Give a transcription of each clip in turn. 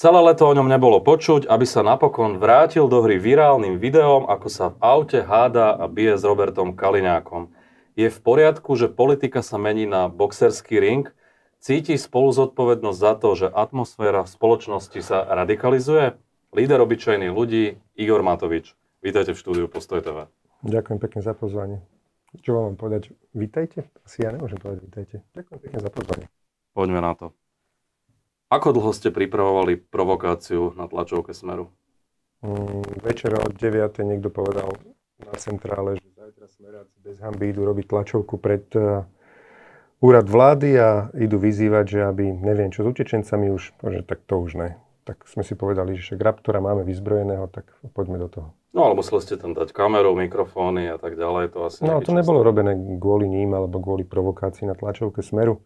Celé leto o ňom nebolo počuť, aby sa napokon vrátil do hry virálnym videom, ako sa v aute háda a bije s Robertom Kaliňákom. Je v poriadku, že politika sa mení na boxerský ring? Cíti spolu zodpovednosť za to, že atmosféra v spoločnosti sa radikalizuje? Líder obyčajných ľudí, Igor Matovič. Vítajte v štúdiu Postoj TV. Ďakujem pekne za pozvanie. Čo vám mám povedať? Vítajte? Asi ja nemôžem povedať vítajte. Ďakujem pekne za pozvanie. Poďme na to. Ako dlho ste pripravovali provokáciu na tlačovke Smeru? Mm, večer od 9. niekto povedal na centrále, že zajtra Smeráci bez hamby idú robiť tlačovku pred uh, úrad vlády a idú vyzývať, že aby, neviem čo, s utečencami už, že tak to už ne. Tak sme si povedali, že však Raptora máme vyzbrojeného, tak poďme do toho. No ale museli ste tam dať kameru, mikrofóny a tak ďalej. To asi no to nebolo robené kvôli ním alebo kvôli provokácii na tlačovke Smeru.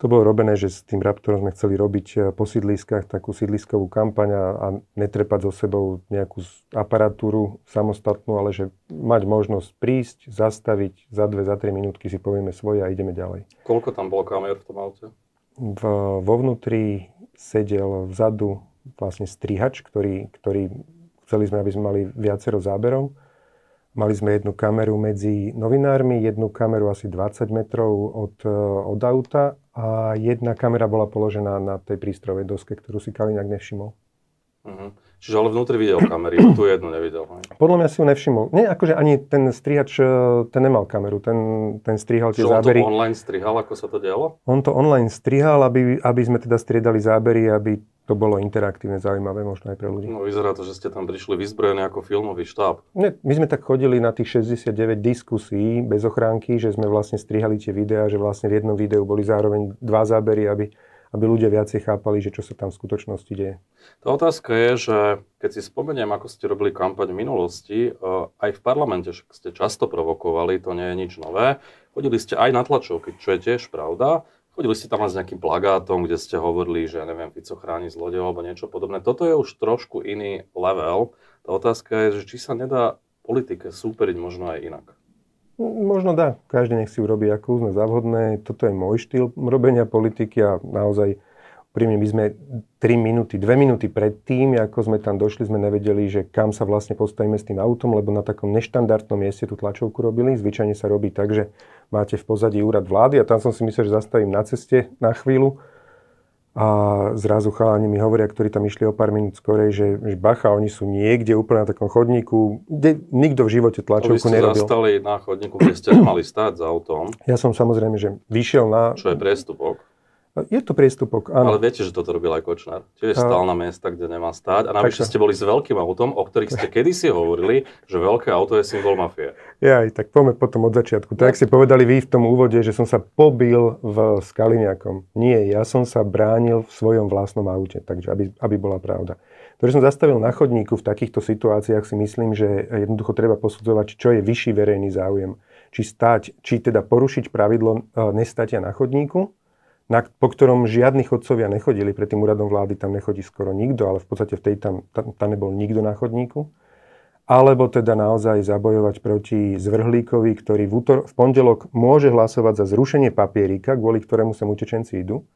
To bolo robené, že s tým Raptorom sme chceli robiť eh, po sídliskách takú sídliskovú kampaň a netrepať so sebou nejakú aparatúru samostatnú, ale že mať možnosť prísť, zastaviť, za dve, za tri minútky si povieme svoje a ideme ďalej. Koľko tam bolo kamer v tom aute? V, vo vnútri sedel vzadu vlastne strihač, ktorý, ktorý chceli sme, aby sme mali viacero záberov Mali sme jednu kameru medzi novinármi, jednu kameru asi 20 metrov od, e, od auta a jedna kamera bola položená na tej prístrojovej doske, ktorú si Kaliňák nevšimol. Uh-huh. Čiže ale vnútri videl kamery, tu jednu nevidel. Ne? Podľa mňa si ho nevšimol. Nie, akože ani ten strihač, e, ten nemal kameru, ten, ten strihal tie Čo zábery. on to online strihal, ako sa to dialo? On to online strihal, aby, aby sme teda striedali zábery, aby to bolo interaktívne, zaujímavé možno aj pre ľudí. No vyzerá to, že ste tam prišli vyzbrojení ako filmový štáb. Nie, my sme tak chodili na tých 69 diskusí bez ochránky, že sme vlastne strihali tie videá, že vlastne v jednom videu boli zároveň dva zábery, aby, aby ľudia viacej chápali, že čo sa tam v skutočnosti deje. Tá otázka je, že keď si spomeniem, ako ste robili kampaň v minulosti, eh, aj v parlamente ste často provokovali, to nie je nič nové. Chodili ste aj na tlačovky, čo je tiež pravda. Chodili ste tam s nejakým plagátom, kde ste hovorili, že ja neviem, Fico chráni zlodejov alebo niečo podobné. Toto je už trošku iný level. Tá otázka je, že či sa nedá politike súperiť možno aj inak. Možno dá. Každý nech si urobí, ako uzná za vhodné. Toto je môj štýl robenia politiky a naozaj Príjme, my sme 3 minúty, 2 minúty pred tým, ako sme tam došli, sme nevedeli, že kam sa vlastne postavíme s tým autom, lebo na takom neštandardnom mieste tú tlačovku robili. Zvyčajne sa robí tak, že máte v pozadí úrad vlády a tam som si myslel, že zastavím na ceste na chvíľu. A zrazu chalani mi hovoria, ktorí tam išli o pár minút skorej, že, že bacha, oni sú niekde úplne na takom chodníku, kde nikto v živote tlačovku nerobil. Vy ste zastali na chodníku, kde ste nemali stáť za autom. Ja som samozrejme, že vyšiel na... Čo je priestupok. Je to priestupok, áno. Ale viete, že toto robil aj Kočner. Tiež stál na miesta, kde nemá stáť. A navyše ste boli s veľkým autom, o ktorých ste kedysi hovorili, že veľké auto je symbol mafie. Ja aj tak poďme potom od začiatku. Tak si povedali vy v tom úvode, že som sa pobil v Skaliniakom. Nie, ja som sa bránil v svojom vlastnom aute, takže aby, aby bola pravda. To, že som zastavil na chodníku v takýchto situáciách si myslím, že jednoducho treba posudzovať, čo je vyšší verejný záujem. Či stať, či teda porušiť pravidlo e, nestatia na chodníku, na, po ktorom žiadni chodcovia nechodili, pred tým úradom vlády tam nechodí skoro nikto, ale v podstate v tej tam, tam, tam nebol nikto na chodníku. Alebo teda naozaj zabojovať proti zvrhlíkovi, ktorý v, útor, v pondelok môže hlasovať za zrušenie papierika, kvôli ktorému sem utečenci idú,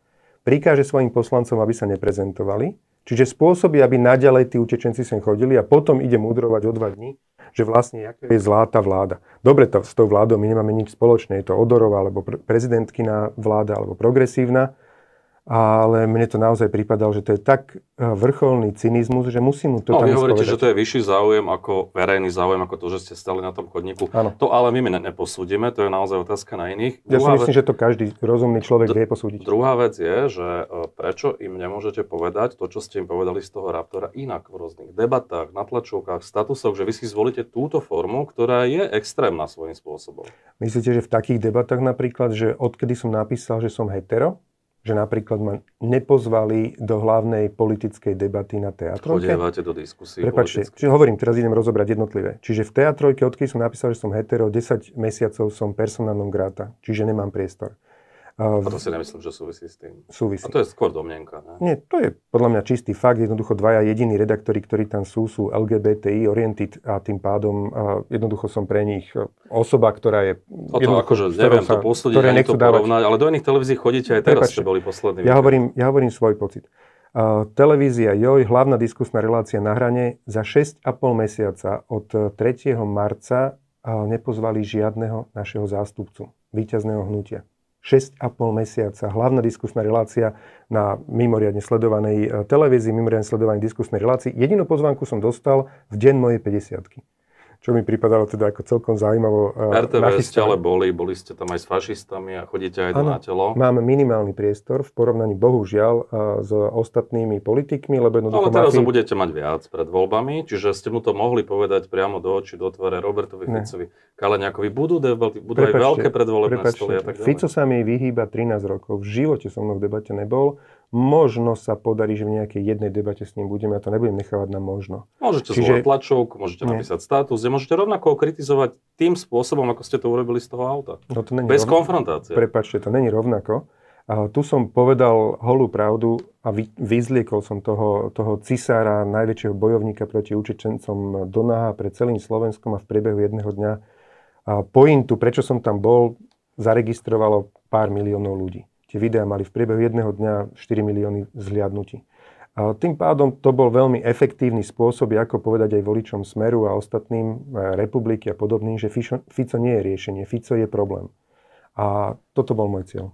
prikáže svojim poslancom, aby sa neprezentovali, čiže spôsobí, aby naďalej tí utečenci sem chodili a potom ide mudrovať o dva dní, že vlastne aká je zlá tá vláda. Dobre, to, s tou vládou my nemáme nič spoločné, je to Odorová, alebo pre, prezidentkina vláda, alebo progresívna, ale mne to naozaj pripadalo, že to je tak e, vrcholný cynizmus, že musím mu to no, tam vy hovoríte, že to je vyšší záujem ako verejný záujem, ako to, že ste stali na tom chodníku. Áno. To ale my ne, neposúdime, to je naozaj otázka na iných. Ja druhá si myslím, vec, že to každý rozumný človek vie posúdiť. Druhá vec je, že e, prečo im nemôžete povedať to, čo ste im povedali z toho Raptora inak v rôznych debatách, na tlačovkách, statusoch, že vy si zvolíte túto formu, ktorá je extrémna svojím spôsobom. Myslíte, že v takých debatách napríklad, že odkedy som napísal, že som hetero, že napríklad ma nepozvali do hlavnej politickej debaty na teatrojke. Chodievate do diskusí Prepačte, čiže hovorím, teraz idem rozobrať jednotlivé. Čiže v teatrojke, odkedy som napísal, že som hetero, 10 mesiacov som personálnom gráta, čiže nemám priestor. A to si nemyslím, že súvisí s tým. Súvisí. A to je skôr domnenka, ne? Nie, to je podľa mňa čistý fakt. Jednoducho dvaja jediní redaktori, ktorí tam sú, sú LGBTI oriented a tým pádom a jednoducho som pre nich osoba, ktorá je... O to akože neviem to posúdiť, ani to porovnať, ale do iných televízií chodíte aj teraz, ste boli poslední. Ja hovorím, ja hovorím svoj pocit. televízia Joj, hlavná diskusná relácia na hrane, za 6,5 mesiaca od 3. marca nepozvali žiadneho našeho zástupcu, víťazného hnutia. 6,5 mesiaca. Hlavná diskusná relácia na mimoriadne sledovanej e, televízii, mimoriadne sledovanej diskusnej relácii. Jedinú pozvánku som dostal v deň mojej 50 čo mi pripadalo teda ako celkom zaujímavo uh, RTV ste ale boli, boli ste tam aj s fašistami a chodíte aj ano, na telo. máme minimálny priestor v porovnaní bohužiaľ uh, s ostatnými politikmi, lebo jednoducho... Ale teraz mafii... budete mať viac pred voľbami, čiže ste mu to mohli povedať priamo do očí, do tvare Robertovi Ficovi, Kaleňakovi. Budú, de, budú aj veľké predvolebné stoly a tak ďalej. Fico sa mi vyhýba 13 rokov. V živote som mnou v debate nebol. Možno sa podarí, že v nejakej jednej debate s ním budeme, ja to nebudem nechávať na možno. Môžete Čiže... zvolať tlačovku, môžete nie. napísať status, môžete rovnako kritizovať tým spôsobom, ako ste to urobili z toho auta. No to Bez rovnako. konfrontácie. Prepačte, to není rovnako. A tu som povedal holú pravdu a vy, vyzliekol som toho, toho cisára, najväčšieho bojovníka proti Učečencom do náha pred celým Slovenskom a v priebehu jedného dňa. A pointu, prečo som tam bol, zaregistrovalo pár miliónov ľudí. Tie videá mali v priebehu jedného dňa 4 milióny zhliadnutí. A tým pádom to bol veľmi efektívny spôsob, ako povedať aj voličom Smeru a ostatným e, republiky a podobným, že Fico nie je riešenie, Fico je problém. A toto bol môj cieľ.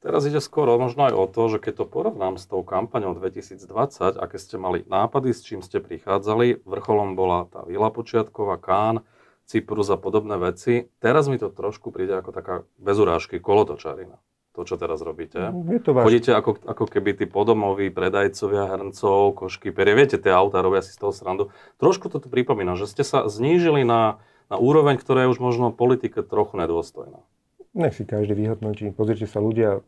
Teraz ide skoro možno aj o to, že keď to porovnám s tou kampaňou 2020, aké ste mali nápady, s čím ste prichádzali, vrcholom bola tá Vila Počiatková, Kán, Cyprus a podobné veci. Teraz mi to trošku príde ako taká bezurážky kolotočarina to, čo teraz robíte. Je to váš... Chodíte ako, ako keby tí podomoví predajcovia hrncov, košky, perie. Viete, tie autá robia si z toho srandu. Trošku to tu pripomína, že ste sa znížili na, na úroveň, ktorá je už možno politike trochu nedôstojná. Nech si každý vyhodnotí. Pozrite sa, ľudia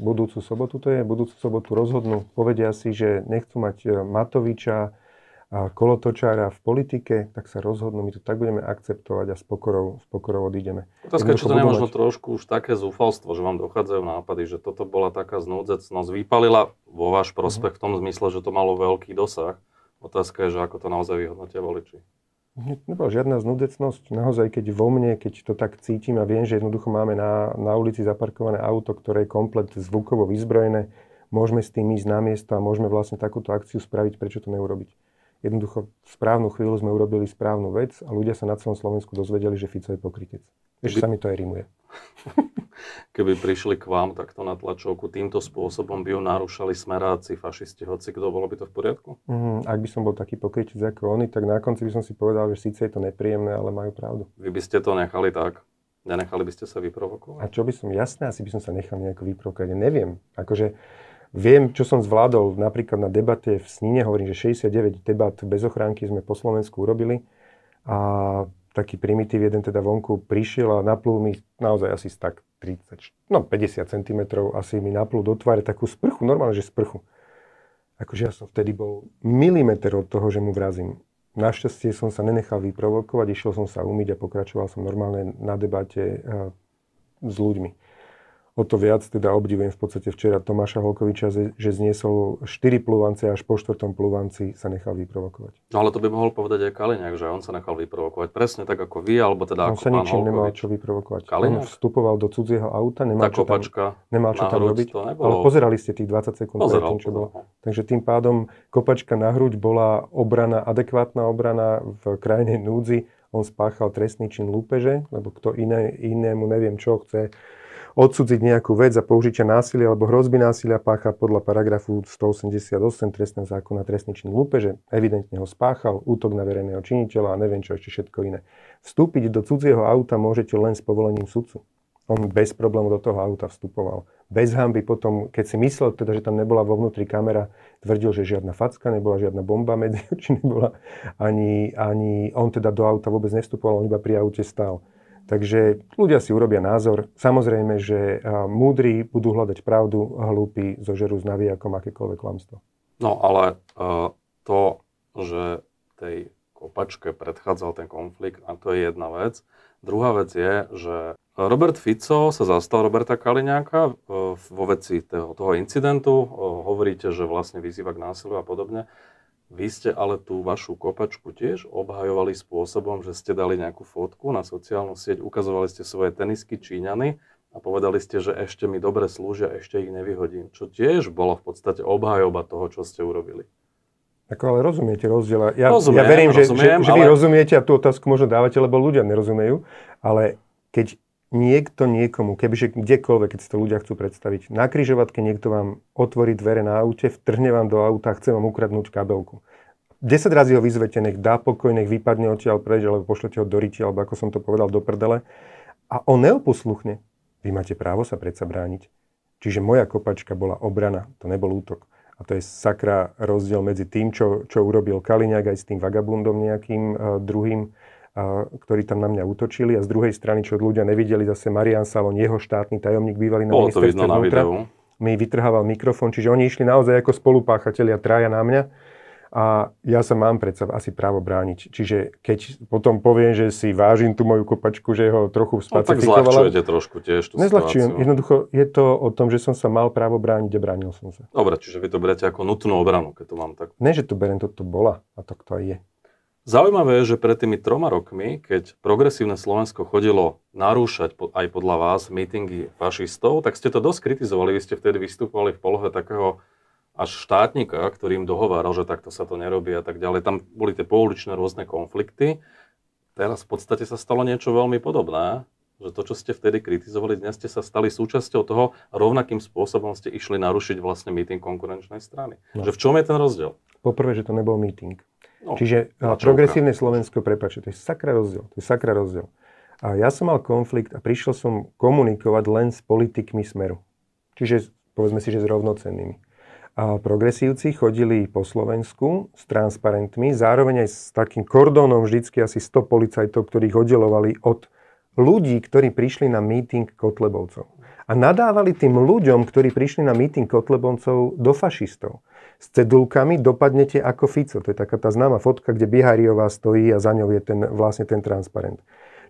budúcu sobotu to je, budúcu sobotu rozhodnú, povedia si, že nechcú mať e, Matoviča, kolotočára v politike, tak sa rozhodnú, my to tak budeme akceptovať a s pokorou, s pokorou odídeme. Otázka, či to nemôžno mať... trošku už také zúfalstvo, že vám dochádzajú nápady, že toto bola taká znúdzecnosť, vypalila vo váš prospech uh-huh. v tom zmysle, že to malo veľký dosah. Otázka je, že ako to naozaj vyhodnotia voliči. Nebola žiadna znudecnosť. Naozaj, keď vo mne, keď to tak cítim a viem, že jednoducho máme na, na ulici zaparkované auto, ktoré je komplet zvukovo vyzbrojené, môžeme s tým ísť na miesto a môžeme vlastne takúto akciu spraviť, prečo to neurobiť. Jednoducho v správnu chvíľu sme urobili správnu vec a ľudia sa na celom Slovensku dozvedeli, že Fico je pokrytec. Ešte sa mi to aj rimuje. Keby prišli k vám takto na tlačovku, týmto spôsobom by ju narúšali smeráci, fašisti, hoci kto, bolo by to v poriadku? Mm, ak by som bol taký pokrytec ako oni, tak na konci by som si povedal, že síce je to nepríjemné, ale majú pravdu. Vy by ste to nechali tak? Nenechali by ste sa vyprovokovať? A čo by som, jasné, asi by som sa nechal nejako vyprovokovať. Ja neviem. Akože, Viem, čo som zvládol napríklad na debate v Snine, hovorím, že 69 debat bez ochránky sme po Slovensku urobili a taký primitív jeden teda vonku prišiel a naplul mi naozaj asi tak 30, no 50 cm asi mi naplul do tváre takú sprchu, normálne, že sprchu. Akože ja som vtedy bol milimeter od toho, že mu vrazím. Našťastie som sa nenechal vyprovokovať, išiel som sa umyť a pokračoval som normálne na debate uh, s ľuďmi o to viac teda obdivujem v podstate včera Tomáša Holkoviča, že zniesol 4 plúvance až po 4. plúvanci sa nechal vyprovokovať. No ale to by mohol povedať aj Kaliňák, že on sa nechal vyprovokovať presne tak ako vy, alebo teda on ako sa Holkovič. nemal čo vyprovokovať. Kaliňák? On vstupoval do cudzieho auta, nemal Tá čo tam, nemal čo tam robiť. Ale pozerali ste tých 20 sekúnd Pozeral, tým, čo bolo. Takže tým pádom kopačka na hruď bola obrana, adekvátna obrana v krajnej núdzi. On spáchal trestný čin lúpeže, lebo kto iné, inému neviem čo chce odsúdiť nejakú vec za použitia násilia alebo hrozby násilia pácha podľa paragrafu 188 trestného zákona trestný čin lúpeže, evidentne ho spáchal, útok na verejného činiteľa a neviem čo ešte všetko iné. Vstúpiť do cudzieho auta môžete len s povolením sudcu. On bez problému do toho auta vstupoval. Bez hamby potom, keď si myslel teda, že tam nebola vo vnútri kamera, tvrdil, že žiadna facka, nebola žiadna bomba medzi oči, nebola ani, ani on teda do auta vôbec nevstupoval, on iba pri aute stál. Takže ľudia si urobia názor. Samozrejme, že múdri budú hľadať pravdu, hlúpi zožerú s navijakom akékoľvek klamstvo. No ale uh, to, že tej kopačke predchádzal ten konflikt, a to je jedna vec. Druhá vec je, že Robert Fico sa zastal Roberta Kaliňáka e, vo veci toho, toho incidentu. Hovoríte, že vlastne vyzýva k násiliu a podobne. Vy ste ale tú vašu kopačku tiež obhajovali spôsobom, že ste dali nejakú fotku na sociálnu sieť, ukazovali ste svoje tenisky Číňany a povedali ste, že ešte mi dobre slúžia, ešte ich nevyhodím. Čo tiež bolo v podstate obhajoba toho, čo ste urobili. Ako ale rozumiete rozdiel. Ja, Rozumiem, ja verím, že, rozumiem, že, že vy ale- rozumiete a tú otázku možno dávate, lebo ľudia nerozumejú. Ale keď niekto niekomu, kebyže kdekoľvek, keď si to ľudia chcú predstaviť, na križovatke niekto vám otvorí dvere na aute, vtrhne vám do auta a chce vám ukradnúť kabelku. 10 razy ho vyzvete, nech dá pokoj, nech vypadne odtiaľ preč, alebo pošlete ho do riti, alebo ako som to povedal, do prdele. A on neoposluchne. Vy máte právo sa predsa brániť. Čiže moja kopačka bola obrana, to nebol útok. A to je sakra rozdiel medzi tým, čo, čo urobil Kaliňák aj s tým vagabundom nejakým uh, druhým, uh, ktorí tam na mňa útočili. A z druhej strany, čo ľudia nevideli, zase Marian Salon, jeho štátny tajomník, bývalý na Bolo to ministerstve vnútra, mi vytrhával mikrofón, čiže oni išli naozaj ako spolupáchatelia traja na mňa a ja sa mám predsa asi právo brániť. Čiže keď potom poviem, že si vážim tú moju kopačku, že ho trochu No, tak spacifikovala, trošku tiež tú nezľahčujem. situáciu. Jednoducho je to o tom, že som sa mal právo brániť a bránil som sa. Dobre, čiže vy to berete ako nutnú obranu, keď to mám tak. Ne, že to berem, toto bola a tak to aj je. Zaujímavé je, že pred tými troma rokmi, keď progresívne Slovensko chodilo narúšať aj podľa vás mítingy fašistov, tak ste to dosť kritizovali. Vy ste vtedy vystupovali v polohe takého až štátnika, ktorým dohováral, že takto sa to nerobí a tak ďalej. Tam boli tie pouličné rôzne konflikty. Teraz v podstate sa stalo niečo veľmi podobné, že to, čo ste vtedy kritizovali, dnes ste sa stali súčasťou toho a rovnakým spôsobom ste išli narušiť vlastne míting konkurenčnej strany. No. Že v čom je ten rozdiel? Poprvé, že to nebol meeting. No, Čiže a, tlačovka. progresívne Slovensko, prepáčte, to je sakra rozdiel. To je sakra rozdiel. A ja som mal konflikt a prišiel som komunikovať len s politikmi Smeru. Čiže povedzme si, že s rovnocennými. A progresívci chodili po Slovensku s transparentmi, zároveň aj s takým kordónom vždycky asi 100 policajtov, ktorých oddelovali od ľudí, ktorí prišli na meeting Kotlebovcov. A nadávali tým ľuďom, ktorí prišli na meeting Kotlebovcov do fašistov. S cedulkami dopadnete ako Fico. To je taká tá známa fotka, kde Bihariová stojí a za ňou je ten, vlastne ten transparent.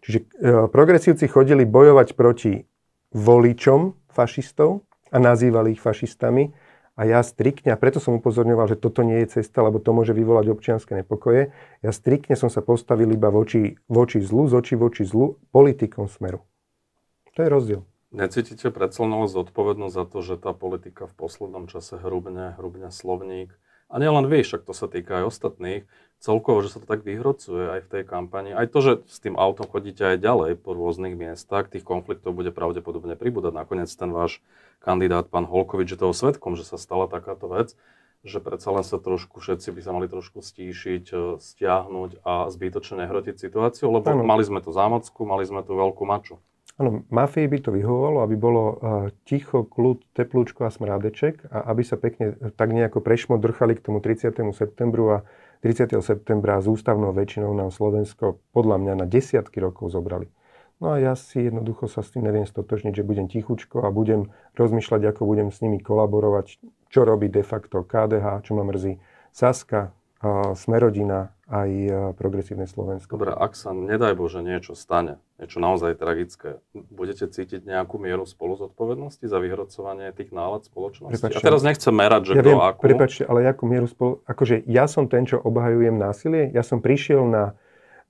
Čiže e, progresívci chodili bojovať proti voličom fašistov a nazývali ich fašistami. A ja striktne, a preto som upozorňoval, že toto nie je cesta, lebo to môže vyvolať občianske nepokoje, ja striktne som sa postavil iba voči, voči zlu, z očí voči zlu, politikom smeru. To je rozdiel. Necítite predsa len zodpovednosť za to, že tá politika v poslednom čase hrubne, hrubne slovník. A nielen vy, však to sa týka aj ostatných. Celkovo, že sa to tak vyhrocuje aj v tej kampani. Aj to, že s tým autom chodíte aj ďalej po rôznych miestach, tých konfliktov bude pravdepodobne pribúdať. Nakoniec ten váš kandidát, pán Holkovič, je toho svetkom, že sa stala takáto vec že predsa len sa trošku, všetci by sa mali trošku stíšiť, e, stiahnuť a zbytočne nehrotiť situáciu, lebo Áno. mali sme tu zámocku, mali sme tu veľkú maču. Áno, mafii by to vyhovovalo, aby bolo uh, ticho, kľud, teplúčko a smrádeček a aby sa pekne eh, tak nejako prešmodrchali k tomu 30. septembru a 30. septembra s ústavnou väčšinou nám Slovensko podľa mňa na desiatky rokov zobrali. No a ja si jednoducho sa s tým neviem stotožniť, že budem tichučko a budem rozmýšľať, ako budem s nimi kolaborovať, čo robí de facto KDH, čo ma mrzí Saska, uh, Smerodina aj uh, Progresívne Slovensko. Dobre, ak sa, nedaj Bože, niečo stane, niečo naozaj tragické, budete cítiť nejakú mieru spolu zodpovednosti za vyhrocovanie tých nálad spoločnosti? Prepáčte. a teraz nechcem merať, že ja kto viem, akú. prepačte, ale akú mieru spolu... Akože ja som ten, čo obhajujem násilie. Ja som prišiel na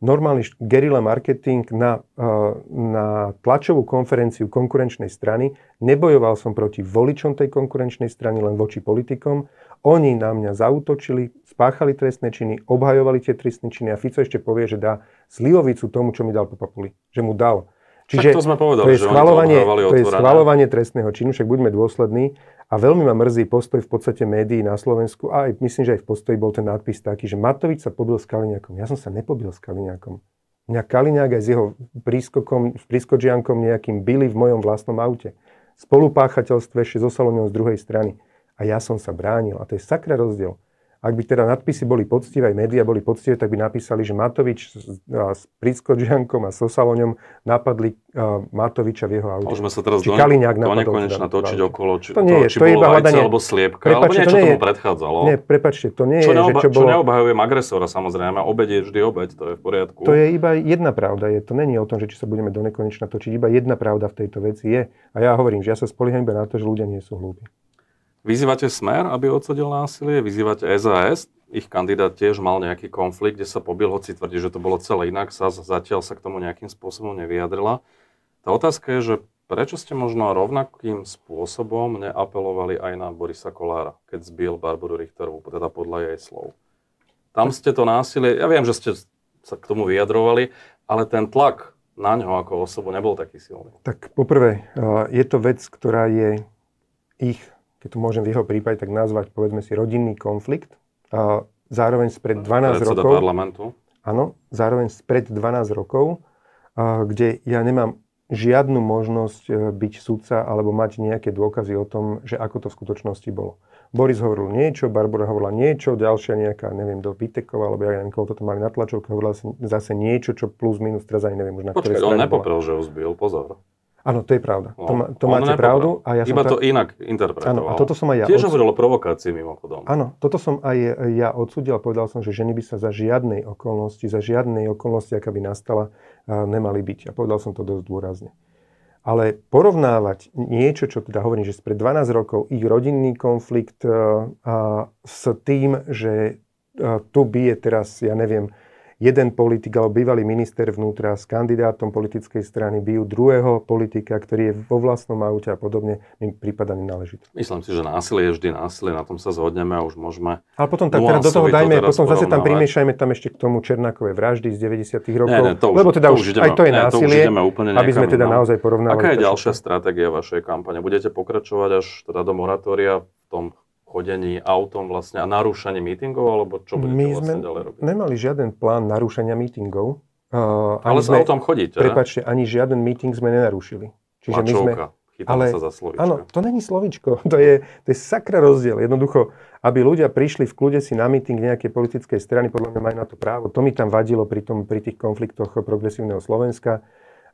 normálny guerilla marketing na, uh, na tlačovú konferenciu konkurenčnej strany. Nebojoval som proti voličom tej konkurenčnej strany, len voči politikom. Oni na mňa zautočili, spáchali trestné činy, obhajovali tie trestné činy a Fico ešte povie, že dá slivovicu tomu, čo mi dal po papuli. Že mu dal. Však to sme povedali, to je že to schvalovanie, obhajovali to je schvalovanie trestného činu, však buďme dôslední. A veľmi ma mrzí postoj v podstate médií na Slovensku a aj myslím, že aj v postoji bol ten nadpis taký, že Matovič sa pobil s Kaliňákom. Ja som sa nepobil s Kaliňákom. Mňa Kaliňák aj s jeho prískokom, s prískočiankom nejakým byli v mojom vlastnom aute. Spolupáchateľstve ešte so Saloniou z druhej strany. A ja som sa bránil. A to je sakra rozdiel. Ak by teda nadpisy boli poctivé, aj médiá boli poctivé, tak by napísali, že Matovič s, s Priskočiankom a so Saloňom napadli Matoviča v jeho aute. Môžeme sa teraz Či do, Kaliňák do nekonečna teda točiť okolo, či, To nie je, či to bolo iba vajce alebo sliepka, Prepáčte, alebo to niečo nie tomu predchádzalo. Nie, prepačte, to nie je, čo, že neoba, čo čo bolo... neobhajujem agresora samozrejme, obeď je vždy obeď, to je v poriadku. To je iba jedna pravda. Je, to není o tom, že či sa budeme do nekonečna točiť. Iba jedna pravda v tejto veci je. A ja hovorím, že ja sa spolieham iba na to, že ľudia nie sú hlúpi. Vyzývate Smer, aby odsudil násilie, vyzývate SAS, ich kandidát tiež mal nejaký konflikt, kde sa pobil, hoci tvrdí, že to bolo celé inak, sa zatiaľ sa k tomu nejakým spôsobom nevyjadrila. Tá otázka je, že prečo ste možno rovnakým spôsobom neapelovali aj na Borisa Kolára, keď zbil Barbaru Richterovú, teda podľa jej slov? Tam ste to násilie, ja viem, že ste sa k tomu vyjadrovali, ale ten tlak na ňo ako osobu nebol taký silný. Tak poprvé, je to vec, ktorá je ich, keď to môžem v jeho prípade tak nazvať, povedzme si, rodinný konflikt. Zároveň spred 12 Predseda rokov... parlamentu. Áno, zároveň spred 12 rokov, kde ja nemám žiadnu možnosť e, byť sudca alebo mať nejaké dôkazy o tom, že ako to v skutočnosti bolo. Boris hovoril niečo, Barbara hovorila niečo, ďalšia nejaká, neviem, do Vitekova, alebo ja neviem, koho to mali na tlačovke, hovorila zase niečo, čo plus minus, teraz ani neviem už na Počkaj, on nepoprel, že ho zbil, pozor. Áno, to je pravda. No, to, ma, to máte pravdu. A ja Iba som to inak interpretoval. Áno, a toto som aj ja Tiež hovoril o provokácii mimochodom. Áno, toto som aj ja odsudil a povedal som, že ženy by sa za žiadnej okolnosti, za žiadnej okolnosti, aká by nastala, nemali byť. A povedal som to dosť dôrazne. Ale porovnávať niečo, čo teda hovorím, že spred 12 rokov ich rodinný konflikt a, s tým, že tu bije teraz, ja neviem, jeden politik alebo bývalý minister vnútra s kandidátom politickej strany bijú druhého politika, ktorý je vo vlastnom aute a podobne, mi prípada nenáležité. Myslím si, že násilie je vždy násilie, na tom sa zhodneme a už môžeme... Ale potom tak teda do toho dajme, to potom zase tam primiešajme tam ešte k tomu Černákové vraždy z 90 rokov, nie, nie, to už, lebo teda to už, ideme, aj to je nie, násilie, to aby sme teda no. naozaj porovnávali. Aká je ďalšia stratégia vašej kampane? Budete pokračovať až teda do moratória v tom chodení autom vlastne a narúšaní mítingov, alebo čo budete My vlastne sme ďalej robiť? nemali žiaden plán narúšania mítingov. Uh, Ale sa autom chodíte, Prepačte, ani žiaden míting sme nenarušili. Čiže my sme, ale, sa za slovičko. Áno, to není slovičko. To je, to je sakra rozdiel. Jednoducho, aby ľudia prišli v kľude si na míting nejakej politickej strany, podľa mňa majú na to právo. To mi tam vadilo pri, tom, pri tých konfliktoch progresívneho Slovenska.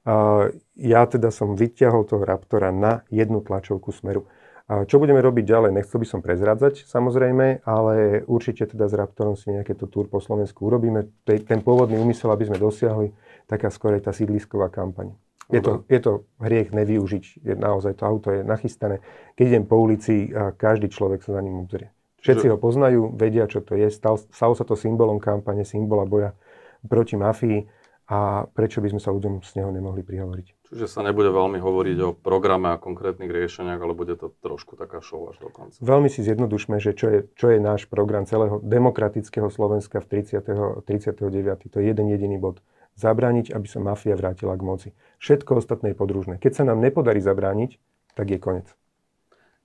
Uh, ja teda som vyťahol toho Raptora na jednu tlačovku smeru. Čo budeme robiť ďalej? Nechcel by som prezradzať samozrejme, ale určite teda s Raptorom si nejaké to túr po Slovensku urobíme. Ten pôvodný úmysel, aby sme dosiahli taká skorej tá sídlisková kampaň. Je to, je to hriech nevyužiť, je, naozaj to auto je nachystané. Keď idem po ulici, každý človek sa za ním obzrie. Všetci ho poznajú, vedia, čo to je. Stal, stalo sa to symbolom kampane, symbola boja proti mafii a prečo by sme sa ľuďom z neho nemohli prihovoriť. Čiže sa nebude veľmi hovoriť o programe a konkrétnych riešeniach, ale bude to trošku taká show až do konca. Veľmi si zjednodušme, že čo je, čo je náš program celého demokratického Slovenska v 30. 39. To je jeden jediný bod. Zabrániť, aby sa mafia vrátila k moci. Všetko ostatné je podružné. Keď sa nám nepodarí zabrániť, tak je koniec.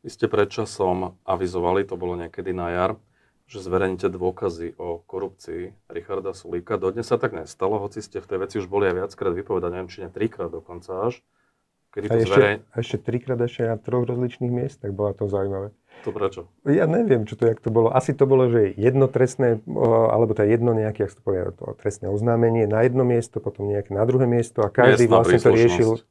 Vy ste predčasom avizovali, to bolo niekedy na jar, že zverejníte dôkazy o korupcii Richarda Sulíka. Dodnes sa tak nestalo, hoci ste v tej veci už boli aj viackrát vypovedať, neviem, či ne trikrát dokonca až. Kedy to a, ešte, zverej... a ešte trikrát ešte na troch rozličných miestach, bola to zaujímavé. To prečo? Ja neviem, čo to, jak to bolo. Asi to bolo, že jedno trestné, alebo teda jedno nejaké, ak to povie, to trestné oznámenie na jedno miesto, potom nejaké na druhé miesto a každý Miestná vlastne to riešil uh,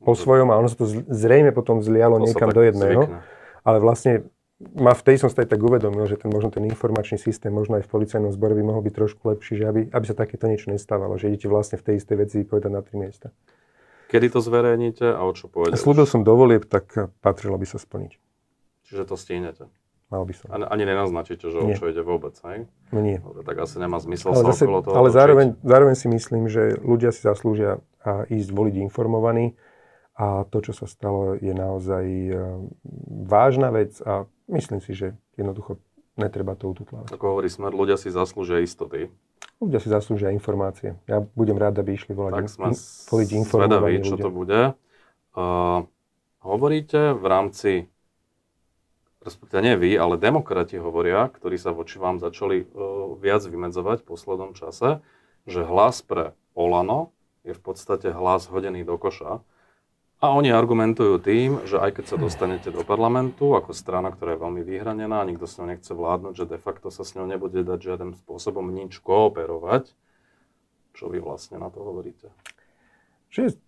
po svojom a ono sa to zrejme potom zlialo to niekam do jedného. Zvykne. Ale vlastne ma v tej som sa aj tak uvedomil, že ten, možno ten informačný systém, možno aj v policajnom zbore by mohol byť trošku lepší, že aby, aby sa takéto niečo nestávalo, že idete vlastne v tej istej veci povedať na tri miesta. Kedy to zverejníte a o čo povedať? Slúbil som dovolieb, tak patrilo by sa splniť. Čiže to stihnete? Mal by som. Ani nenaznačíte, že o čo ide vôbec, hej? No nie. Dobre, tak asi nemá zmysel ale sa zase, okolo toho Ale zároveň, zároveň si myslím, že ľudia si zaslúžia a ísť voliť informovaní a to, čo sa stalo, je naozaj e, vážna vec a myslím si, že jednoducho netreba to ututlávať. Ako hovorí Smer, ľudia si zaslúžia istoty. Ľudia si zaslúžia informácie. Ja budem rád, aby išli volať tak sme in, voliť informovaní čo to bude. Uh, hovoríte v rámci respektíve nie vy, ale demokrati hovoria, ktorí sa voči vám začali uh, viac vymedzovať v poslednom čase, že hlas pre Olano je v podstate hlas hodený do koša. A oni argumentujú tým, že aj keď sa dostanete do parlamentu ako strana, ktorá je veľmi vyhranená a nikto s ňou nechce vládnuť, že de facto sa s ňou nebude dať žiadnym spôsobom nič kooperovať. Čo vy vlastne na to hovoríte? Čiže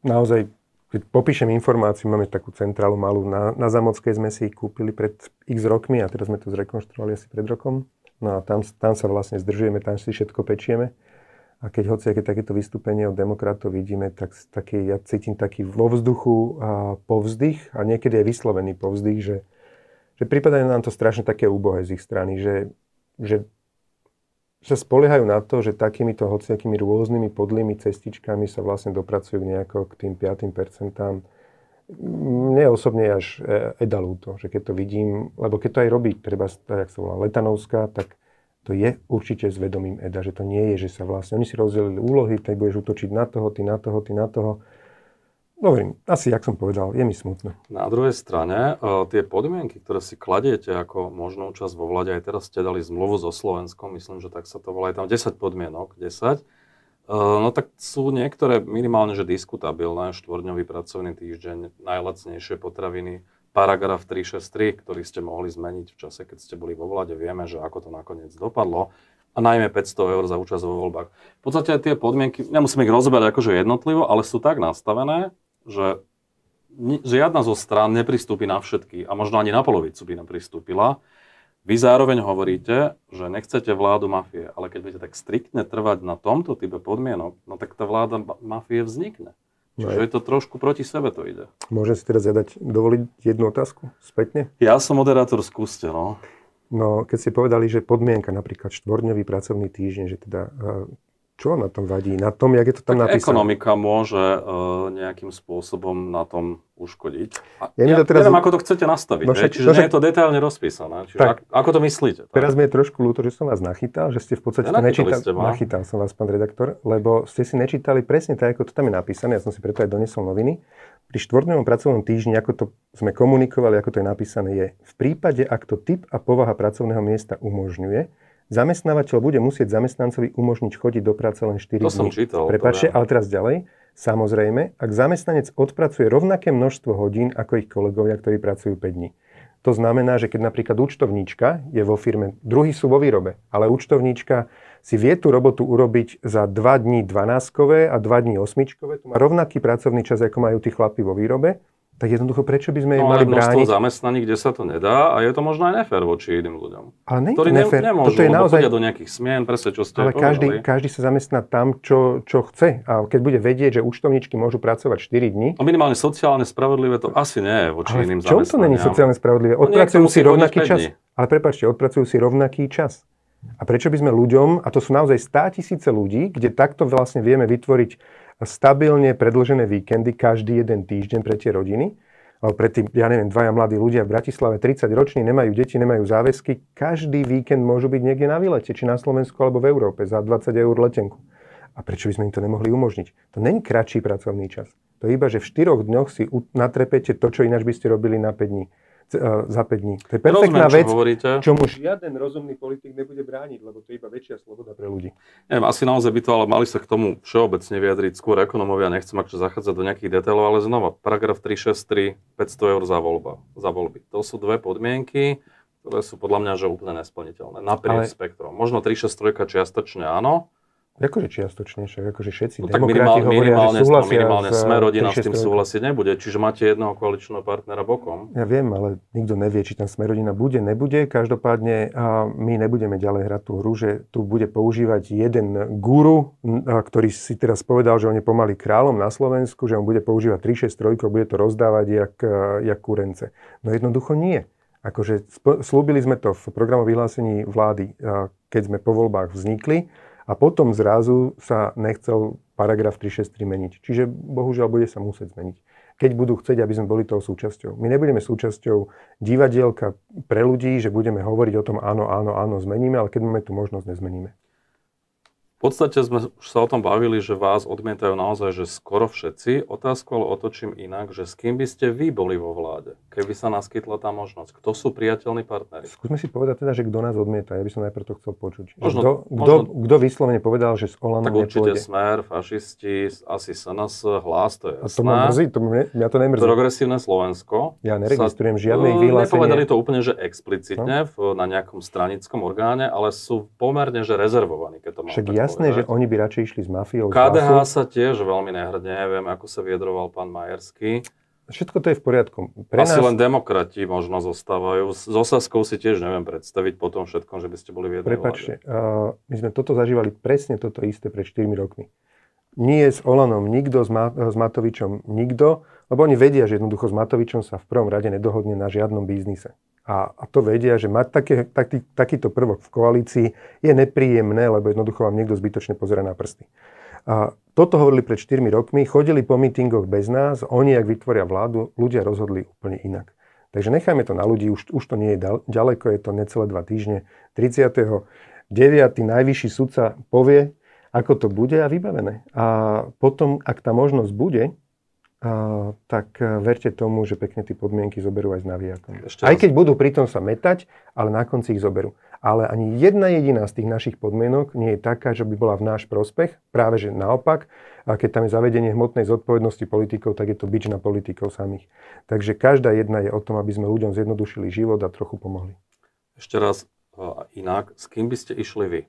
naozaj keď popíšem informáciu, máme takú centrálu malú na, na Zamockej, sme si kúpili pred x rokmi a teraz sme to zrekonštruovali asi pred rokom. No a tam, tam sa vlastne zdržujeme, tam si všetko pečieme. A keď hoci aké takéto vystúpenie od demokratov vidíme, tak taký, ja cítim taký vo vzduchu a povzdych a niekedy je vyslovený povzdych, že, že prípada nám to strašne také úbohé z ich strany, že, že sa spoliehajú na to, že takýmito hociakými rôznymi podlými cestičkami sa vlastne dopracujú nejako k tým 5%. Mne osobne až e, edalúto, že keď to vidím, lebo keď to aj robí, treba, tak sa volá Letanovská, tak to je určite s vedomím Eda, že to nie je, že sa vlastne, oni si rozdelili úlohy, tak budeš útočiť na toho, ty na toho, ty na toho. Hovorím, asi, jak som povedal, je mi smutno. Na druhej strane, uh, tie podmienky, ktoré si kladiete ako možnú časť vo vlade, aj teraz ste dali zmluvu so Slovenskom, myslím, že tak sa to volá, je tam 10 podmienok, 10. Uh, no tak sú niektoré minimálne, že diskutabilné, štvordňový pracovný týždeň, najlacnejšie potraviny, paragraf 363, ktorý ste mohli zmeniť v čase, keď ste boli vo vlade, vieme, že ako to nakoniec dopadlo a najmä 500 eur za účasť vo voľbách. V podstate tie podmienky, nemusíme ich rozoberať akože jednotlivo, ale sú tak nastavené, že žiadna zo strán nepristúpi na všetky a možno ani na polovicu by nepristúpila. Vy zároveň hovoríte, že nechcete vládu mafie, ale keď budete tak striktne trvať na tomto type podmienok, no tak tá vláda mafie vznikne. Čiže je to trošku proti sebe to ide. Môžem si teraz zadať, dovoliť jednu otázku spätne? Ja som moderátor, skúste, no. No, keď ste povedali, že podmienka, napríklad štvorňový pracovný týždeň, že teda čo na tom vadí? Na tom, jak je to tam tak napísané? ekonomika môže uh, nejakým spôsobom na tom uškodiť. A ja, ja teraz... neviem, ako to chcete nastaviť. No však, Čiže no však... nie je to detailne rozpísané. Čiže tak, ako to myslíte? Tak? Teraz mi je trošku ľúto, že som vás nachytal, že ste v podstate ja, to nečítali. Nachytal som vás, pán redaktor, lebo ste si nečítali presne tak, ako to tam je napísané. Ja som si preto aj donesol noviny. Pri štvortdňovom pracovnom týždni, ako to sme komunikovali, ako to je napísané, je v prípade, ak to typ a povaha pracovného miesta umožňuje, Zamestnávateľ bude musieť zamestnancovi umožniť chodiť do práce len 4 to dní. som čítal. Prepačte, ale teraz ďalej. Samozrejme, ak zamestnanec odpracuje rovnaké množstvo hodín ako ich kolegovia, ktorí pracujú 5 dní. To znamená, že keď napríklad účtovníčka je vo firme, druhý sú vo výrobe, ale účtovníčka si vie tú robotu urobiť za 2 dní 12 a 2 dní 8 to má rovnaký pracovný čas, ako majú tí chlapi vo výrobe, tak jednoducho prečo by sme no, mali brániť? zamestnaní, kde sa to nedá a je to možno aj nefér voči iným ľuďom. Ale nie ktorí nefér. Ne, nemôžu, Toto je naozaj... do nejakých smien, presne čo ste Ale každý, každý sa zamestná tam, čo, čo chce. A keď bude vedieť, že účtovníčky môžu pracovať 4 dní... No minimálne sociálne spravodlivé to asi nie je voči ale iným zamestnaniam. čo to není sociálne spravodlivé? No odpracujú no si rovnaký čas. Ale prepáčte, odpracujú si rovnaký čas. A prečo by sme ľuďom, a to sú naozaj 100 tisíce ľudí, kde takto vlastne vieme vytvoriť stabilne predlžené víkendy každý jeden týždeň pre tie rodiny, alebo predtým, ja neviem, dvaja mladí ľudia v Bratislave, 30 roční, nemajú deti, nemajú záväzky, každý víkend môžu byť niekde na výlete, či na Slovensku alebo v Európe, za 20 eur letenku. A prečo by sme im to nemohli umožniť? To není kratší pracovný čas. To je iba, že v 4 dňoch si natrepete to, čo ináč by ste robili na 5 dní. E, za 5 dní. To je perfektná Rozumiem, vec, čo hovoríte. čomu žiaden rozumný politik nebude brániť, lebo to je iba väčšia sloboda pre ľudí. Neviem, asi naozaj by to ale mali sa k tomu všeobecne vyjadriť skôr ekonomovia, nechcem akože zachádzať do nejakých detailov, ale znova, paragraf 363, 500 eur za, voľba, za voľby. To sú dve podmienky, ktoré sú podľa mňa že úplne nesplniteľné. Naprieč ale... spektrom. Možno 363 čiastočne áno, Akože čiastočne, však akože všetci no, tak minimál, hovoria, minimálne, že súhlasia minimálne s, sme rodina s tým súhlasiť nebude. Čiže máte jedného koaličného partnera bokom. Ja viem, ale nikto nevie, či tam Smerodina bude, nebude. Každopádne my nebudeme ďalej hrať tú hru, že tu bude používať jeden guru, ktorý si teraz povedal, že on je pomaly kráľom na Slovensku, že on bude používať 363 bude to rozdávať jak, jak kurence. No jednoducho nie. Akože slúbili sme to v programu vyhlásení vlády, keď sme po voľbách vznikli a potom zrazu sa nechcel paragraf 363 meniť. Čiže bohužiaľ bude sa musieť zmeniť. Keď budú chcieť, aby sme boli toho súčasťou. My nebudeme súčasťou divadielka pre ľudí, že budeme hovoriť o tom áno, áno, áno, zmeníme, ale keď máme tú možnosť, nezmeníme. V podstate sme už sa o tom bavili, že vás odmietajú naozaj, že skoro všetci. Otázku ale otočím inak, že s kým by ste vy boli vo vláde, keby sa naskytla tá možnosť? Kto sú priateľní partnery? Skúsme si povedať teda, že kto nás odmieta. Ja by som najprv to chcel počuť. Možno, kto, možno, kto, vyslovene povedal, že s Olanom Tak určite nepôjde? Smer, fašisti, asi SNS, hlas, to je jasné. A to ma mrzí, to mňa, mňa to nemrzí. Progresívne Slovensko. Ja neregistrujem žiadne ich vyhlásenie. Nepovedali to úplne, že explicitne no? v, na nejakom stranickom orgáne, ale sú pomerne, že rezervovaní, keď to Však jasné, že oni by radšej išli s mafiou. KDH sa tiež veľmi nehrdne, neviem, ako sa vyjadroval pán Majerský. Všetko to je v poriadku. Pre Asi nás... len demokrati možno zostávajú. S Osaskou si tiež neviem predstaviť po tom všetkom, že by ste boli v jednej Prepačte, uh, my sme toto zažívali presne toto isté pred 4 rokmi. Nie s Olanom nikto, s, Ma- s Matovičom nikto, lebo oni vedia, že jednoducho s Matovičom sa v prvom rade nedohodne na žiadnom biznise. A, a to vedia, že mať také, taký, takýto prvok v koalícii je nepríjemné, lebo jednoducho vám niekto zbytočne pozera na prsty. A toto hovorili pred 4 rokmi, chodili po mítingoch bez nás, oni, ak vytvoria vládu, ľudia rozhodli úplne inak. Takže nechajme to na ľudí, už, už to nie je ďaleko, je to necelé dva týždne. 39. najvyšší sudca povie, ako to bude a vybavené. A potom, ak tá možnosť bude, tak e, verte tomu, že pekne tie podmienky zoberú aj s navijakom. Aj keď budú pritom sa metať, ale na konci ich zoberú. Ale ani jedna jediná z tých našich podmienok nie je taká, že by bola v náš prospech. Práve že naopak, a keď tam je zavedenie hmotnej zodpovednosti politikov, tak je to bič na politikov samých. Takže každá jedna je o tom, aby sme ľuďom zjednodušili život a trochu pomohli. Ešte raz inak, s kým by ste išli vy?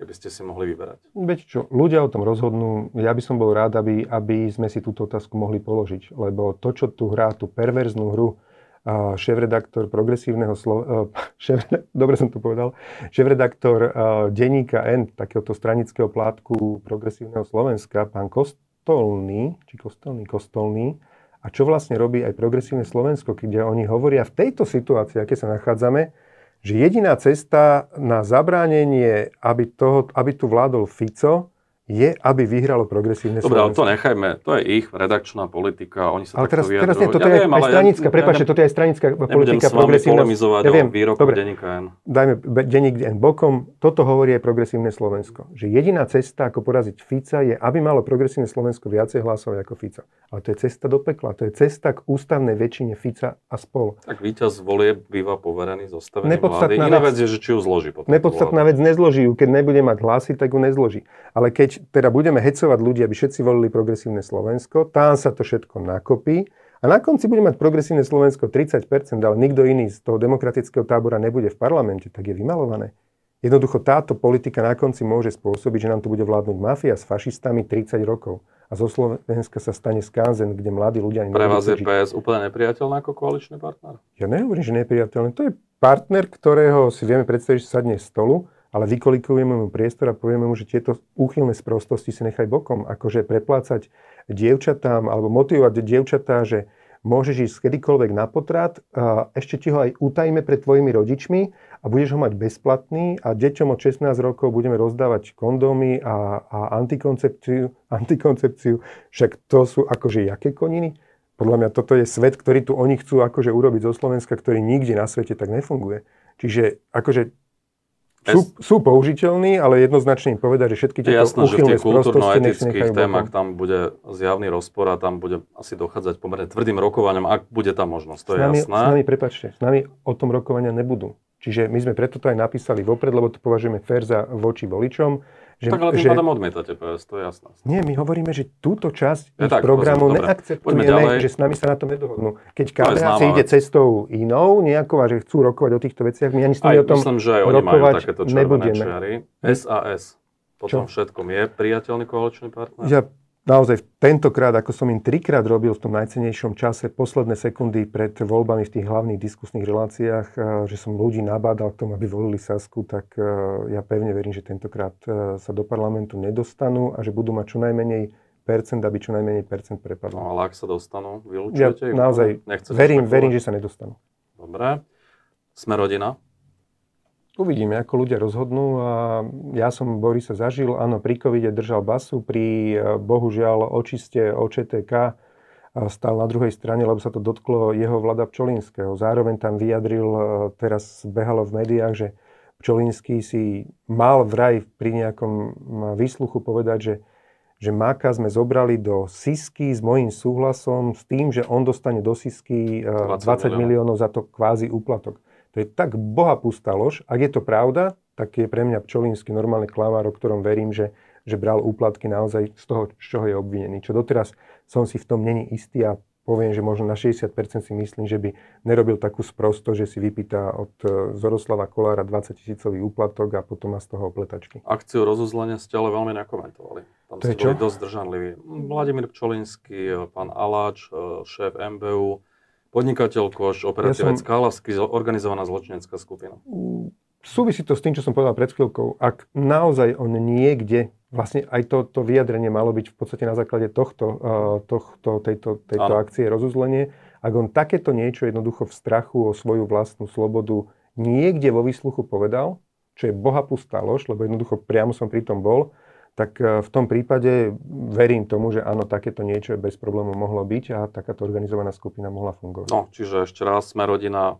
Keby ste si mohli vyberať? Veď čo, ľudia o tom rozhodnú. Ja by som bol rád, aby, aby sme si túto otázku mohli položiť. Lebo to, čo tu hrá, tú perverznú hru, šéf-redaktor progresívneho Slo- šéf, dobre som to povedal, šéf-redaktor denníka N, takéhoto stranického plátku progresívneho Slovenska, pán Kostolný, či Kostolný, Kostolný, a čo vlastne robí aj progresívne Slovensko, kde oni hovoria v tejto situácii, aké sa nachádzame, že jediná cesta na zabránenie, aby, toho, aby tu vládol Fico, je, aby vyhralo progresívne Dobre, ale to nechajme, to je ich redakčná politika, oni sa ale teraz, teraz nie, toto ja je viem, aj stranická, ja, prepáčte, toto je aj stranická politika progresívna. ja viem, o dobre, denníka N. Dajme denník N bokom, toto hovorí aj progresívne Slovensko, že jediná cesta, ako poraziť Fica, je, aby malo progresívne Slovensko viacej hlasov ako Fica. Ale to je cesta do pekla, to je cesta k ústavnej väčšine Fica a spol. Tak víťaz volie býva poverený zostavením vlády. Iná vec je, že či ju zloží potom. Nepodstatná vec nezloží ju, keď nebude mať hlasy, tak ju nezloží. Ale keď teda budeme hecovať ľudí, aby všetci volili progresívne Slovensko, tam sa to všetko nakopí a na konci bude mať progresívne Slovensko 30%, ale nikto iný z toho demokratického tábora nebude v parlamente, tak je vymalované. Jednoducho táto politika na konci môže spôsobiť, že nám tu bude vládnuť mafia s fašistami 30 rokov. A zo Slovenska sa stane skanzen, kde mladí ľudia... Pre vás je PS úplne nepriateľná ako koaličný partner? Ja nehovorím, že nepriateľný. To je partner, ktorého si vieme predstaviť, že sadne stolu ale vykolikujeme mu priestor a povieme mu, že tieto úchylné sprostosti si nechaj bokom. Akože preplácať dievčatám alebo motivovať dievčatá, že môžeš ísť kedykoľvek na potrat, a ešte ti ho aj utajíme pred tvojimi rodičmi a budeš ho mať bezplatný a deťom od 16 rokov budeme rozdávať kondómy a, a antikoncepciu, antikoncepciu. Však to sú akože jaké koniny? Podľa mňa toto je svet, ktorý tu oni chcú akože urobiť zo Slovenska, ktorý nikde na svete tak nefunguje. Čiže akože sú, sú použiteľní, ale jednoznačne im povedať, že všetky tieto Jasné, že v tých kultúrno-etických témach tam bude zjavný rozpor a tam bude asi dochádzať pomerne tvrdým rokovaniam, ak bude tá možnosť, to s nami, je jasné. S nami, prepačte, s nami o tom rokovania nebudú. Čiže my sme preto to aj napísali vopred, lebo to považujeme fér za voči voličom, že, tak ale tým že, pádom odmietate PS, to je jasné. Nie, my hovoríme, že túto časť ich tak, programu pozor, neakceptujeme, že s nami sa na to nedohodnú. Keď KBH si ide cestou inou nejakou a že chcú rokovať o týchto veciach, my ani s nimi o tom myslím, že aj oni majú takéto nebudeme. Čiary. SAS potom všetkom je priateľný koaličný partner? Ja naozaj tentokrát, ako som im trikrát robil v tom najcenejšom čase, posledné sekundy pred voľbami v tých hlavných diskusných reláciách, eh, že som ľudí nabádal k tomu, aby volili Sasku, tak eh, ja pevne verím, že tentokrát eh, sa do parlamentu nedostanú a že budú mať čo najmenej percent, aby čo najmenej percent prepadlo. No ale ak sa dostanú, vylúčujete ja, naozaj verím, verím, že sa nedostanú. Dobre. Sme rodina? Uvidíme, ako ľudia rozhodnú. Ja som Borisa zažil, áno, pri covide držal basu, pri e, bohužiaľ očiste OČTK stal na druhej strane, lebo sa to dotklo jeho vlada Pčolinského. Zároveň tam vyjadril, e, teraz behalo v médiách, že Pčolinský si mal vraj pri nejakom výsluchu povedať, že, že Máka sme zobrali do Sisky s mojím súhlasom, s tým, že on dostane do Sisky 20, 20 miliónov za to kvázi úplatok. To je tak bohapustá lož. Ak je to pravda, tak je pre mňa Pčolínsky normálny klamár, o ktorom verím, že, že bral úplatky naozaj z toho, z čoho je obvinený. Čo doteraz som si v tom není istý a poviem, že možno na 60% si myslím, že by nerobil takú sprosto, že si vypýta od e, Zoroslava Kolára 20 tisícový úplatok a potom má z toho opletačky. Akciu rozuzlenia ste ale veľmi nekomentovali. Tam to ste boli dosť zdržanliví. Vladimír Pčolinský, pán Aláč, e, šéf MBU, Podnikateľ Koš, operatívec ja som... Organizovaná zločinecká skupina. Súvisí to s tým, čo som povedal pred chvíľkou. Ak naozaj on niekde, vlastne aj to, to vyjadrenie malo byť v podstate na základe tohto, uh, tohto tejto, tejto akcie rozuzlenie, Ak on takéto niečo jednoducho v strachu o svoju vlastnú slobodu niekde vo výsluchu povedal, čo je bohapustá lož, lebo jednoducho priamo som pri tom bol, tak e, v tom prípade verím tomu, že áno, takéto niečo bez problémov mohlo byť a takáto organizovaná skupina mohla fungovať. No, čiže ešte raz, sme rodina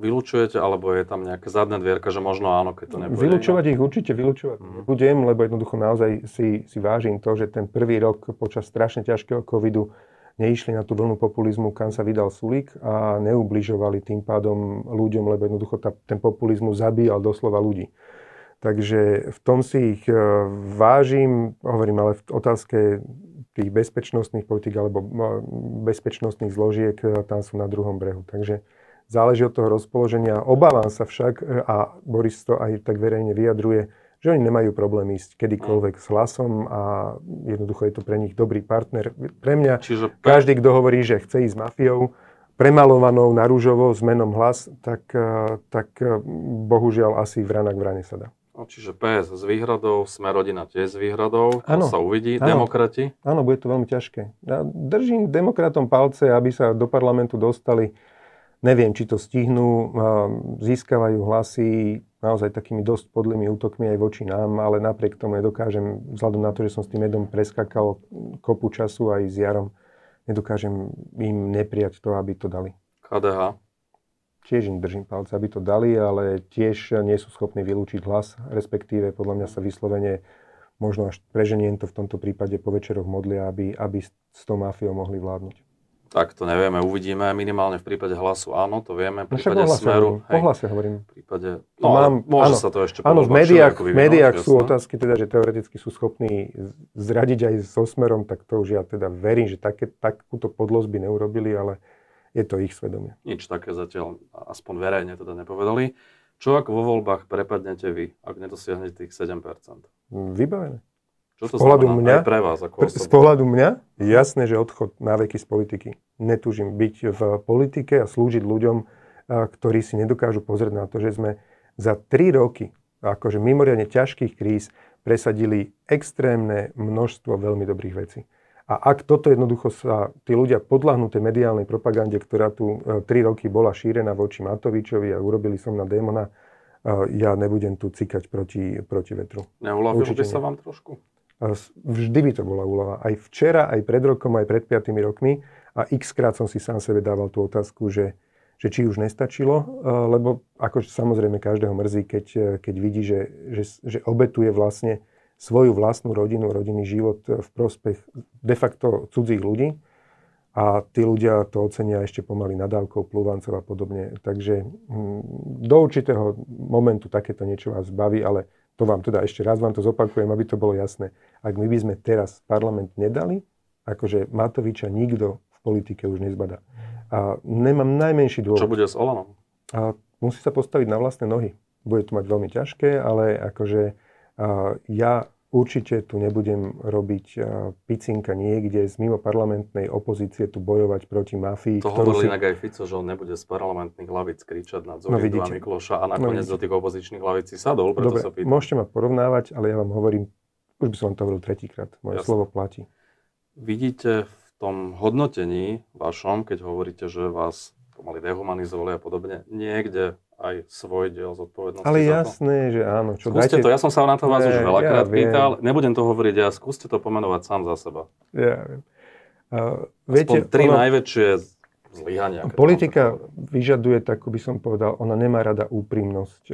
vylúčujete, alebo je tam nejaké zadné dvierka, že možno áno, keď to nebude. Vylúčovať ich určite vylúčovať mm. nebudem, lebo jednoducho naozaj si, si vážim to, že ten prvý rok počas strašne ťažkého covidu neišli na tú vlnu populizmu, kam sa vydal Sulík a neubližovali tým pádom ľuďom, lebo jednoducho tá, ten populizmus zabíjal doslova ľudí. Takže v tom si ich e, vážim, hovorím, ale v otázke tých bezpečnostných politik alebo bezpečnostných zložiek, e, tam sú na druhom brehu. Takže záleží od toho rozpoloženia. Obávam sa však, e, a Boris to aj tak verejne vyjadruje, že oni nemajú problém ísť kedykoľvek s hlasom a jednoducho je to pre nich dobrý partner. Pre mňa Čiže pe... každý, kto hovorí, že chce ísť s mafiou, premalovanou na rúžovo s menom hlas, tak, tak bohužiaľ asi vrana k vrane sa dá. No, čiže PS s výhradou, sme rodina tiež s výhradou, to sa uvidí. Ano. Demokrati? Áno, bude to veľmi ťažké. Ja držím demokratom palce, aby sa do parlamentu dostali Neviem, či to stihnú, získavajú hlasy naozaj takými dosť podlými útokmi aj voči nám, ale napriek tomu nedokážem, vzhľadom na to, že som s tým Edom preskakal kopu času aj s Jarom, nedokážem im nepriať to, aby to dali. KDH? Tiež im držím palce, aby to dali, ale tiež nie sú schopní vylúčiť hlas, respektíve podľa mňa sa vyslovene možno až preženiem to v tomto prípade po večeroch modlia, aby, aby s tou mafiou mohli vládnuť. Tak to nevieme, uvidíme. Minimálne v prípade hlasu áno, to vieme. V no prípade no smeru... Hovorím, hej, po hlase hovorím. V prípade... No, Mám, môže áno, sa to ešte Áno, v médiách, v médiách sú otázky, teda, že teoreticky sú schopní zradiť aj so smerom, tak to už ja teda verím, že také, takúto podlosť by neurobili, ale je to ich svedomie. Nič také zatiaľ, aspoň verejne teda nepovedali. Čo ak vo voľbách prepadnete vy, ak nedosiahnete tých 7%? Vybavené. Čo to z pohľadu mňa, pre vás ako Z pohľadu mňa jasné, že odchod na veky z politiky. Netúžim byť v politike a slúžiť ľuďom, ktorí si nedokážu pozrieť na to, že sme za 3 roky akože mimoriadne ťažkých kríz presadili extrémne množstvo veľmi dobrých vecí. A ak toto jednoducho sa tí ľudia podľahnú tej mediálnej propagande, ktorá tu 3 e, roky bola šírená voči Matovičovi a urobili som na démona, e, ja nebudem tu cikať proti, proti vetru. Neuľavil by sa vám trošku? Vždy by to bola úloha. Aj včera, aj pred rokom, aj pred 5 rokmi. A x krát som si sám sebe dával tú otázku, že, že či už nestačilo, e, lebo ako samozrejme každého mrzí, keď, e, keď vidí, že, že, že obetuje vlastne svoju vlastnú rodinu, rodinný život v prospech de facto cudzích ľudí a tí ľudia to ocenia ešte pomaly nadávkou, plúvancov a podobne. Takže hm, do určitého momentu takéto niečo vás baví, ale to vám teda ešte raz vám to zopakujem, aby to bolo jasné. Ak my by sme teraz parlament nedali, akože Matoviča nikto v politike už nezbada. A nemám najmenší dôvod. Čo bude s Olanom? A musí sa postaviť na vlastné nohy. Bude to mať veľmi ťažké, ale akože ja Určite tu nebudem robiť picinka niekde z mimo parlamentnej opozície tu bojovať proti mafii. To hovoril si... inak aj Fico, že on nebude z parlamentných hlavic kričať na no, Zurindu no, a Mikloša a no nakoniec no, do tých opozičných hlavic si sadol, preto Dobre, sa pýtam. môžete ma porovnávať, ale ja vám hovorím, už by som vám to hovoril tretíkrát, moje Jasne. slovo platí. Vidíte v tom hodnotení vašom, keď hovoríte, že vás pomaly dehumanizovali a podobne, niekde aj svoj diel zodpovednosti. Ale jasné, že áno. Čo skúste dajte... to, ja som sa na to vás už veľakrát ja pýtal, nebudem to hovoriť ja, skúste to pomenovať sám za seba. Ja viem. Uh, viete, Aspoň tri ono... najväčšie zlyhania. Politika vyžaduje, tak by som povedal, ona nemá rada úprimnosť.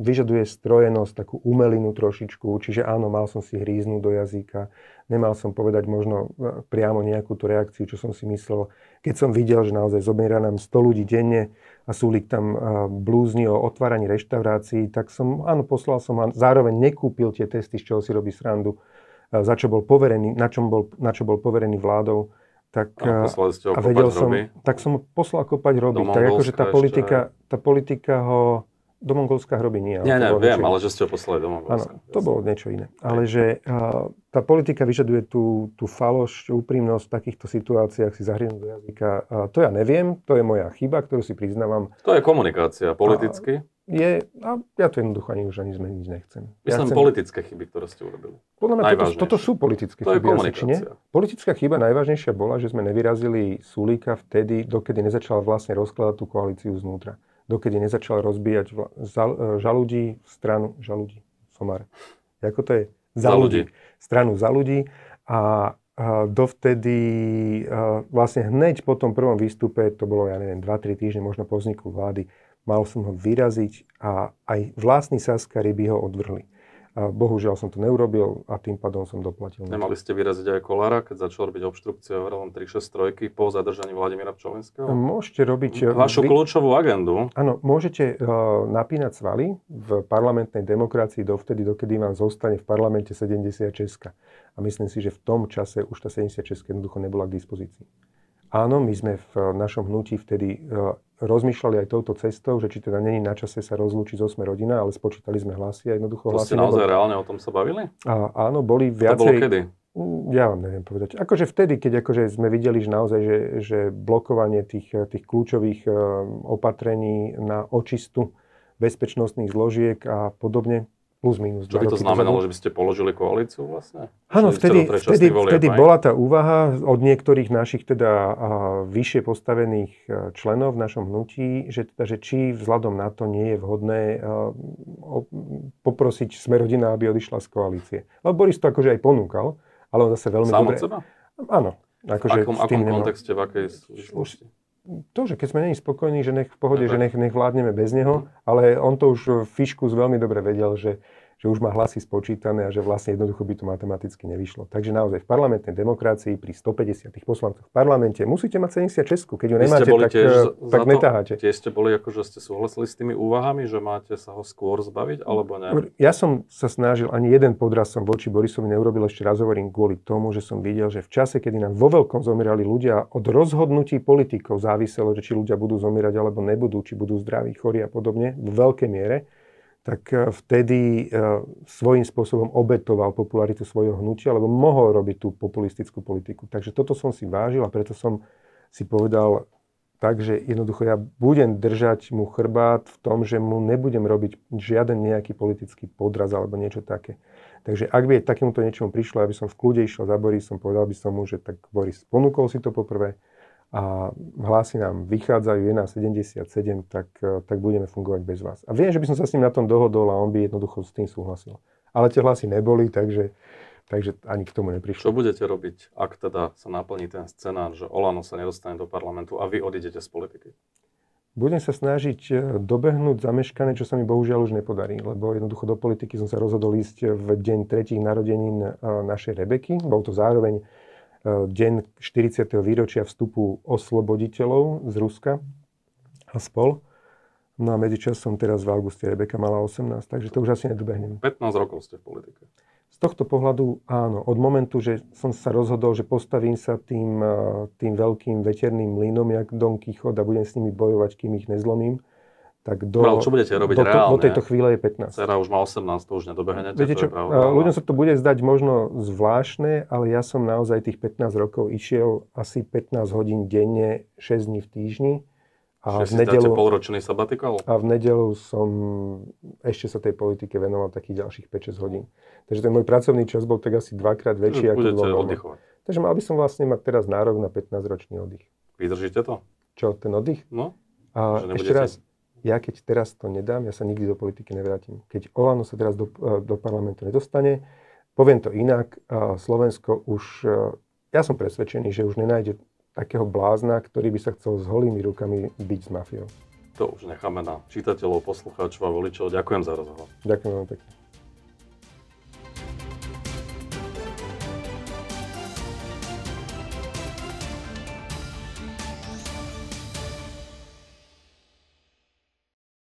Vyžaduje strojenosť, takú umelinu trošičku. Čiže áno, mal som si hríznúť do jazyka, nemal som povedať možno priamo nejakú tú reakciu, čo som si myslel. Keď som videl, že naozaj zomiera nám 100 ľudí denne, a Súlik tam blúzni o otváraní reštaurácií, tak som, áno, poslal som a zároveň nekúpil tie testy, z čoho si robí srandu, za čo bol poverený, na, čom bol, na čo bol poverený vládou. Tak, a, a vedel som, tak som poslal kopať roby. Tak akože tá politika, tá politika ho do Mongolska hroby nie. Nie, nie, viem, ale že ste ho poslali do Mongolska. Áno, to bolo niečo iné. Ale že uh, tá politika vyžaduje tú, tú faloš, úprimnosť v takýchto situáciách si zahrnúť do jazyka. Uh, to ja neviem, to je moja chyba, ktorú si priznávam. To je komunikácia politicky. je, a ja to jednoducho ani už ani zmeniť nechcem. Myslím ja chcem, politické chyby, ktoré ste urobili. Podľa mňa toto, toto sú politické to chyby. Je asi, nie? Politická chyba najvážnejšia bola, že sme nevyrazili Sulíka vtedy, dokedy nezačal vlastne rozkladať tú koalíciu znútra. Dokedy nezačal rozbíjať vla, za, e, žaludí stranu, žaludí, somar. Ako to je? Za, za ľudí. ľudí. Stranu za ľudí. A, a dovtedy, a vlastne hneď po tom prvom výstupe, to bolo, ja neviem, 2-3 týždne možno po vzniku vlády, mal som ho vyraziť a aj vlastní Saskari by ho odvrhli. A bohužiaľ som to neurobil a tým pádom som doplatil. Nemali ste vyraziť aj Kolára, keď začal robiť obštrukcie len 363 po zadržaní Vladimíra Pčolinského? Môžete robiť... Vašu vy... kľúčovú agendu. Áno, môžete uh, napínať svaly v parlamentnej demokracii dovtedy, dokedy vám zostane v parlamente 76. A myslím si, že v tom čase už tá 76 jednoducho nebola k dispozícii. Áno, my sme v našom hnutí vtedy uh, rozmýšľali aj touto cestou, že či teda není na čase sa rozlúčiť so sme rodina, ale spočítali sme hlasy a jednoducho to hlasy... ste naozaj neboli... reálne o tom sa bavili? A, áno, boli viacej... To bolo kedy? Mm, ja vám neviem povedať. Akože vtedy, keď akože sme videli, že naozaj, že, že blokovanie tých, tých kľúčových uh, opatrení na očistu bezpečnostných zložiek a podobne, plus minus. Čo by to znamenalo, dozadu. že by ste položili koalíciu vlastne? Áno, vtedy, vtedy, vtedy bola tá úvaha od niektorých našich teda vyššie postavených e, členov v našom hnutí, že, teda, že či vzhľadom na to nie je vhodné o, poprosiť Smerodina, aby odišla z koalície. Lebo Boris to akože aj ponúkal, ale on zase veľmi Sám dobre... seba? Áno. Akože v akom, akom kontexte, v akej súvislosti? to, že keď sme není spokojní, že nech v pohode, že nech, nech vládneme bez neho, ale on to už Fiškus veľmi dobre vedel, že že už má hlasy spočítané a že vlastne jednoducho by to matematicky nevyšlo. Takže naozaj v parlamentnej demokracii pri 150 poslancoch v parlamente musíte mať 76, keď ju nemáte, tak, tiež eh, tak netáhate. Tie ste boli ako, že ste súhlasili s tými úvahami, že máte sa ho skôr zbaviť, alebo nie? Ja som sa snažil, ani jeden podraz som voči Borisovi neurobil, ešte raz hovorím kvôli tomu, že som videl, že v čase, kedy nám vo veľkom zomierali ľudia, od rozhodnutí politikov záviselo, že či ľudia budú zomierať alebo nebudú, či budú zdraví, chorí a podobne, v veľkej miere tak e, vtedy e, svojím spôsobom obetoval popularitu svojho hnutia, lebo mohol robiť tú populistickú politiku. Takže toto som si vážil a preto som si povedal tak, že jednoducho ja budem držať mu chrbát v tom, že mu nebudem robiť žiaden nejaký politický podraz alebo niečo také. Takže ak by takémuto niečomu prišlo, aby som v kľude išiel za Borisom, povedal by som mu, že tak Boris ponúkol si to poprvé, a hlasy nám vychádzajú, je nás 77, tak, e, tak budeme fungovať bez vás. A viem, že by som sa s ním na tom dohodol a on by jednoducho s tým súhlasil. Ale tie hlasy neboli, takže, takže ani k tomu neprišlo. Čo budete robiť, ak teda sa naplní ten scenár, že Olano sa nedostane do parlamentu a vy odídete z politiky? Budem sa snažiť e, dobehnúť zameškané, čo sa mi bohužiaľ už nepodarí, lebo jednoducho do politiky som sa rozhodol ísť v deň tretích narodenín e, našej Rebeky. Bol to zároveň deň 40. výročia vstupu osloboditeľov z Ruska a spol. No a medzičasom teraz v auguste Rebeka mala 18, takže to už asi nedobehnem. 15 rokov ste v politike. Z tohto pohľadu áno. Od momentu, že som sa rozhodol, že postavím sa tým, e, tým veľkým veterným mlynom, jak Don Quixote a budem s nimi bojovať, kým ich nezlomím, tak do, Bral, čo budete robiť do, reálne? do tejto chvíle je 15. Cera už má 18, to už nedobehnete, Viete čo, to pravda. ľuďom sa to bude zdať možno zvláštne, ale ja som naozaj tých 15 rokov išiel asi 15 hodín denne, 6 dní v týždni. A v nedelu, polročný sabatikal? A v nedelu som ešte sa tej politike venoval takých ďalších 5-6 hodín. Takže ten môj pracovný čas bol tak asi dvakrát väčší, ako oddychovať. Takže mal by som vlastne mať teraz nárok na 15-ročný oddych. Vydržíte to? Čo, ten oddych? No. A ešte raz, ja keď teraz to nedám, ja sa nikdy do politiky nevrátim. Keď Olano sa teraz do, e, do parlamentu nedostane, poviem to inak, Slovensko už, e, ja som presvedčený, že už nenájde takého blázna, ktorý by sa chcel s holými rukami byť s mafiou. To už necháme na čitateľov, poslucháčov a voličov. Ďakujem za rozhovor. Ďakujem veľmi pekne.